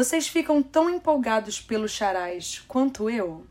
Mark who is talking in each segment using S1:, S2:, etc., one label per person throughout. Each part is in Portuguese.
S1: Vocês ficam tão empolgados pelos charais quanto eu?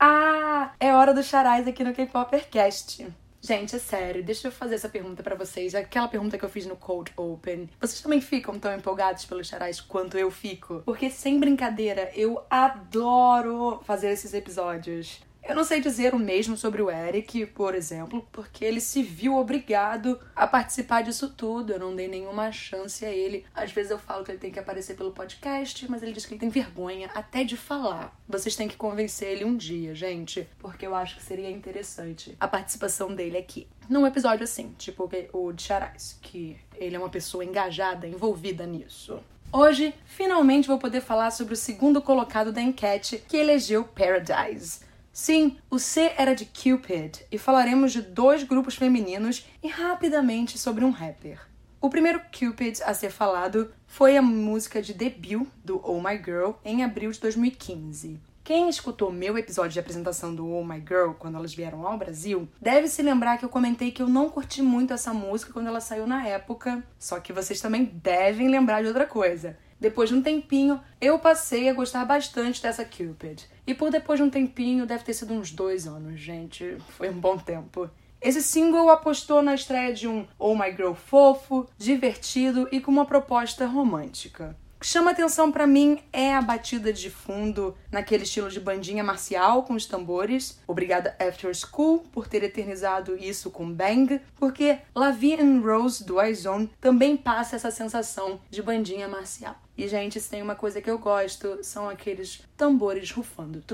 S1: Ah, é hora dos charais aqui no K-Popercast. Gente, é sério, deixa eu fazer essa pergunta para vocês. Aquela pergunta que eu fiz no Cold Open. Vocês também ficam tão empolgados pelos charais quanto eu fico? Porque, sem brincadeira, eu adoro fazer esses episódios. Eu não sei dizer o mesmo sobre o Eric, por exemplo, porque ele se viu obrigado a participar disso tudo. Eu não dei nenhuma chance a ele. Às vezes eu falo que ele tem que aparecer pelo podcast, mas ele diz que ele tem vergonha até de falar. Vocês têm que convencer ele um dia, gente, porque eu acho que seria interessante a participação dele aqui. Num episódio assim, tipo o de Charais, que ele é uma pessoa engajada, envolvida nisso. Hoje, finalmente vou poder falar sobre o segundo colocado da enquete que elegeu Paradise. Sim, o C era de Cupid e falaremos de dois grupos femininos e rapidamente sobre um rapper. O primeiro Cupid a ser falado foi a música de debut do Oh My Girl em abril de 2015. Quem escutou meu episódio de apresentação do Oh My Girl quando elas vieram ao Brasil deve se lembrar que eu comentei que eu não curti muito essa música quando ela saiu na época, só que vocês também devem lembrar de outra coisa. Depois de um tempinho, eu passei a gostar bastante dessa Cupid. E por depois de um tempinho, deve ter sido uns dois anos, gente. Foi um bom tempo. Esse single apostou na estreia de um Oh My Girl fofo, divertido e com uma proposta romântica. Que chama atenção para mim é a batida de fundo naquele estilo de bandinha marcial com os tambores. Obrigada After School por ter eternizado isso com Bang, porque La Vie en Rose do iZone também passa essa sensação de bandinha marcial. E, gente, se tem uma coisa que eu gosto, são aqueles tambores rufando.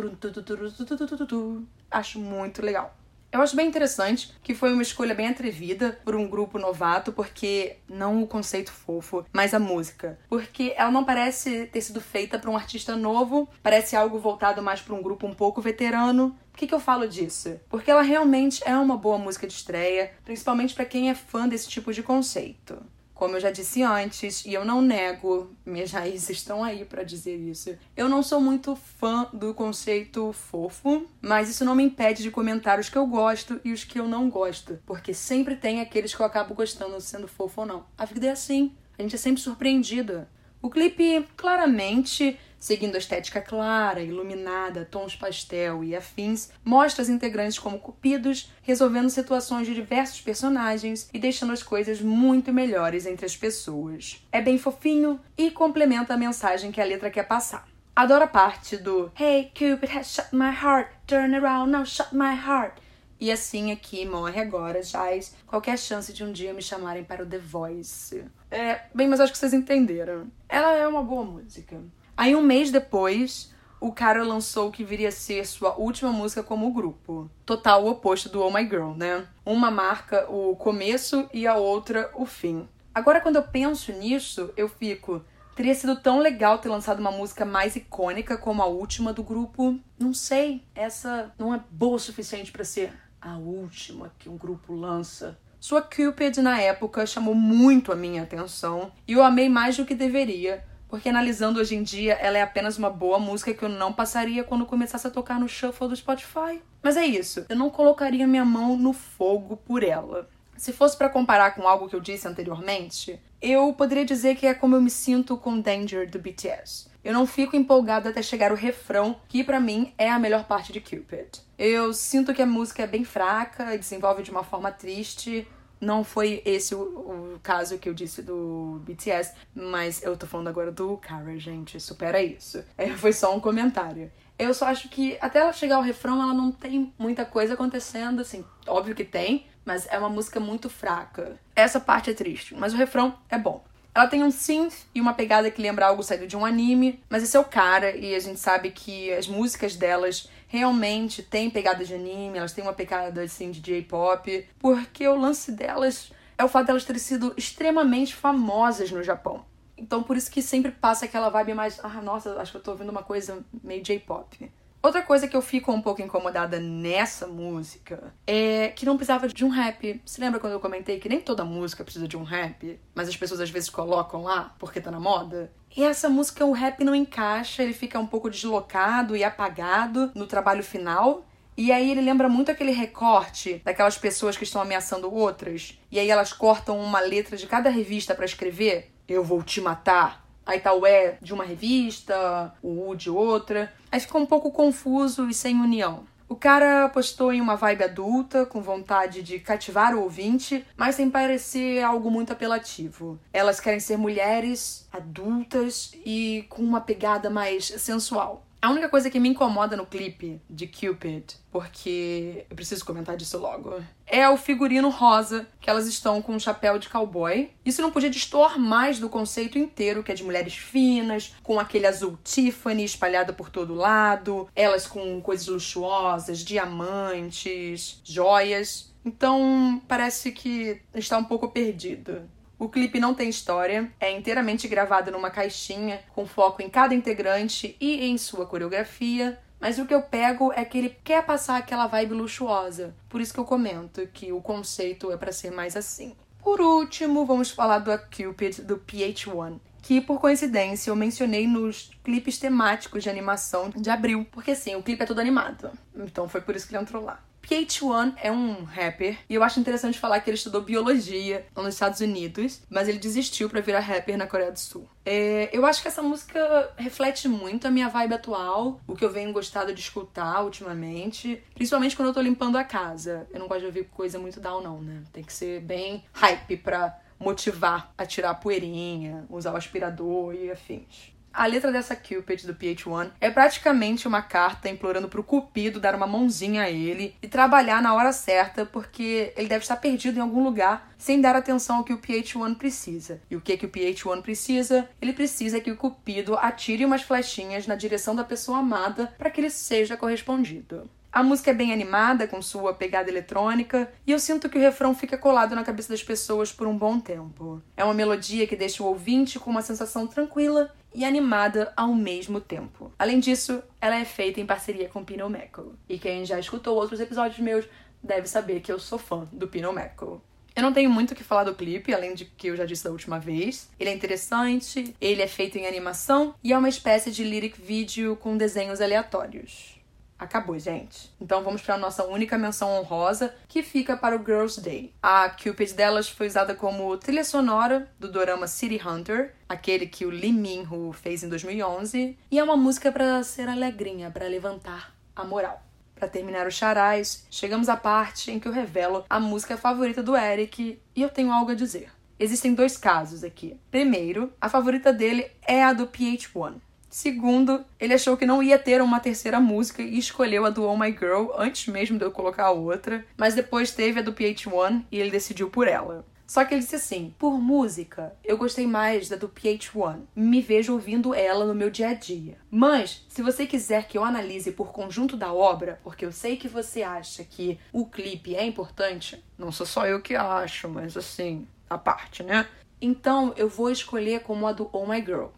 S1: Acho muito legal. Eu acho bem interessante que foi uma escolha bem atrevida por um grupo novato, porque não o conceito fofo, mas a música. Porque ela não parece ter sido feita para um artista novo, parece algo voltado mais para um grupo um pouco veterano. Por que, que eu falo disso? Porque ela realmente é uma boa música de estreia, principalmente para quem é fã desse tipo de conceito. Como eu já disse antes, e eu não nego, minhas raízes estão aí para dizer isso. Eu não sou muito fã do conceito fofo, mas isso não me impede de comentar os que eu gosto e os que eu não gosto, porque sempre tem aqueles que eu acabo gostando, sendo fofo ou não. A vida é assim, a gente é sempre surpreendida. O clipe claramente seguindo a estética clara, iluminada, tons pastel e afins, mostra as integrantes como cupidos, resolvendo situações de diversos personagens e deixando as coisas muito melhores entre as pessoas. É bem fofinho e complementa a mensagem que a letra quer passar. Adoro a parte do Hey Cupid has shut my heart, turn around now shut my heart. E assim aqui morre agora, Jais, qualquer chance de um dia me chamarem para o The Voice. É, bem, mas acho que vocês entenderam. Ela é uma boa música. Aí, um mês depois, o cara lançou o que viria a ser sua última música como grupo. Total o oposto do Oh My Girl, né? Uma marca o começo e a outra o fim. Agora, quando eu penso nisso, eu fico. Teria sido tão legal ter lançado uma música mais icônica como a última do grupo. Não sei, essa não é boa o suficiente para ser a última que um grupo lança. Sua Cupid na época chamou muito a minha atenção e eu amei mais do que deveria, porque analisando hoje em dia, ela é apenas uma boa música que eu não passaria quando começasse a tocar no shuffle do Spotify. Mas é isso, eu não colocaria minha mão no fogo por ela. Se fosse para comparar com algo que eu disse anteriormente, eu poderia dizer que é como eu me sinto com Danger do BTS. Eu não fico empolgada até chegar o refrão, que para mim é a melhor parte de Cupid. Eu sinto que a música é bem fraca desenvolve de uma forma triste, não foi esse o, o, caso que eu disse do BTS, mas eu tô falando agora do Cara, gente. Supera isso. É, foi só um comentário. Eu só acho que até ela chegar ao refrão, ela não tem muita coisa acontecendo, assim. Óbvio que tem, mas é uma música muito fraca. Essa parte é triste, mas o refrão é bom. Ela tem um synth e uma pegada que lembra algo saído de um anime, mas esse é o cara e a gente sabe que as músicas delas realmente têm pegada de anime, elas têm uma pegada assim de J-pop, porque o lance delas é o fato delas terem sido extremamente famosas no Japão. Então por isso que sempre passa aquela vibe mais, ah, nossa, acho que eu tô ouvindo uma coisa meio J-pop. Outra coisa que eu fico um pouco incomodada nessa música é que não precisava de um rap. Você lembra quando eu comentei que nem toda música precisa de um rap, mas as pessoas às vezes colocam lá porque tá na moda? E essa música, o rap não encaixa, ele fica um pouco deslocado e apagado no trabalho final. E aí ele lembra muito aquele recorte daquelas pessoas que estão ameaçando outras. E aí elas cortam uma letra de cada revista para escrever. Eu vou te matar. O E de uma revista, o U de outra. Aí fica um pouco confuso e sem união. O cara postou em uma vibe adulta, com vontade de cativar o ouvinte, mas sem parecer algo muito apelativo. Elas querem ser mulheres adultas e com uma pegada mais sensual. A única coisa que me incomoda no clipe de Cupid, porque eu preciso comentar disso logo, é o figurino rosa que elas estão com um chapéu de cowboy. Isso não podia destoar mais do conceito inteiro, que é de mulheres finas, com aquele azul Tiffany espalhado por todo lado, elas com coisas luxuosas, diamantes, joias. Então, parece que está um pouco perdido. O clipe não tem história, é inteiramente gravado numa caixinha, com foco em cada integrante e em sua coreografia. Mas o que eu pego é que ele quer passar aquela vibe luxuosa. Por isso que eu comento que o conceito é para ser mais assim. Por último, vamos falar do Cupid do PH1 que por coincidência eu mencionei nos clipes temáticos de animação de abril, porque sim, o clipe é todo animado. Então foi por isso que ele entrou lá. PH1 é um rapper e eu acho interessante falar que ele estudou biologia nos Estados Unidos, mas ele desistiu para virar rapper na Coreia do Sul. É, eu acho que essa música reflete muito a minha vibe atual, o que eu venho gostado de escutar ultimamente, principalmente quando eu tô limpando a casa. Eu não gosto de ouvir coisa muito down, não, né? Tem que ser bem hype pra motivar a tirar a poeirinha, usar o aspirador e afins. A letra dessa Cupid do PH1 é praticamente uma carta implorando pro Cupido dar uma mãozinha a ele e trabalhar na hora certa, porque ele deve estar perdido em algum lugar sem dar atenção ao que o PH1 precisa. E o que que o PH1 precisa? Ele precisa que o Cupido atire umas flechinhas na direção da pessoa amada para que ele seja correspondido. A música é bem animada, com sua pegada eletrônica, e eu sinto que o refrão fica colado na cabeça das pessoas por um bom tempo. É uma melodia que deixa o ouvinte com uma sensação tranquila e animada ao mesmo tempo. Além disso, ela é feita em parceria com Pino Meco. E quem já escutou outros episódios meus deve saber que eu sou fã do Pino Meco. Eu não tenho muito o que falar do clipe, além de que eu já disse da última vez. Ele é interessante, ele é feito em animação e é uma espécie de lyric video com desenhos aleatórios. Acabou, gente. Então vamos para a nossa única menção honrosa, que fica para o Girls' Day. A Cupid delas foi usada como trilha sonora do dorama City Hunter, aquele que o Lee Min-ho fez em 2011, e é uma música para ser alegrinha, para levantar a moral. Para terminar os charais, chegamos à parte em que eu revelo a música favorita do Eric e eu tenho algo a dizer. Existem dois casos aqui. Primeiro, a favorita dele é a do PH1. Segundo, ele achou que não ia ter uma terceira música e escolheu a do Oh My Girl antes mesmo de eu colocar a outra, mas depois teve a do PH1 e ele decidiu por ela. Só que ele disse assim: por música, eu gostei mais da do PH1. Me vejo ouvindo ela no meu dia a dia. Mas, se você quiser que eu analise por conjunto da obra, porque eu sei que você acha que o clipe é importante, não sou só eu que acho, mas assim, a parte, né? Então eu vou escolher como a do Oh My Girl.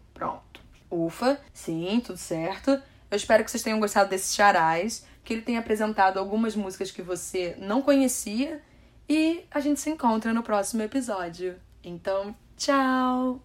S1: Ufa, sim, tudo certo. Eu espero que vocês tenham gostado desses charais, que ele tenha apresentado algumas músicas que você não conhecia e a gente se encontra no próximo episódio. Então, tchau!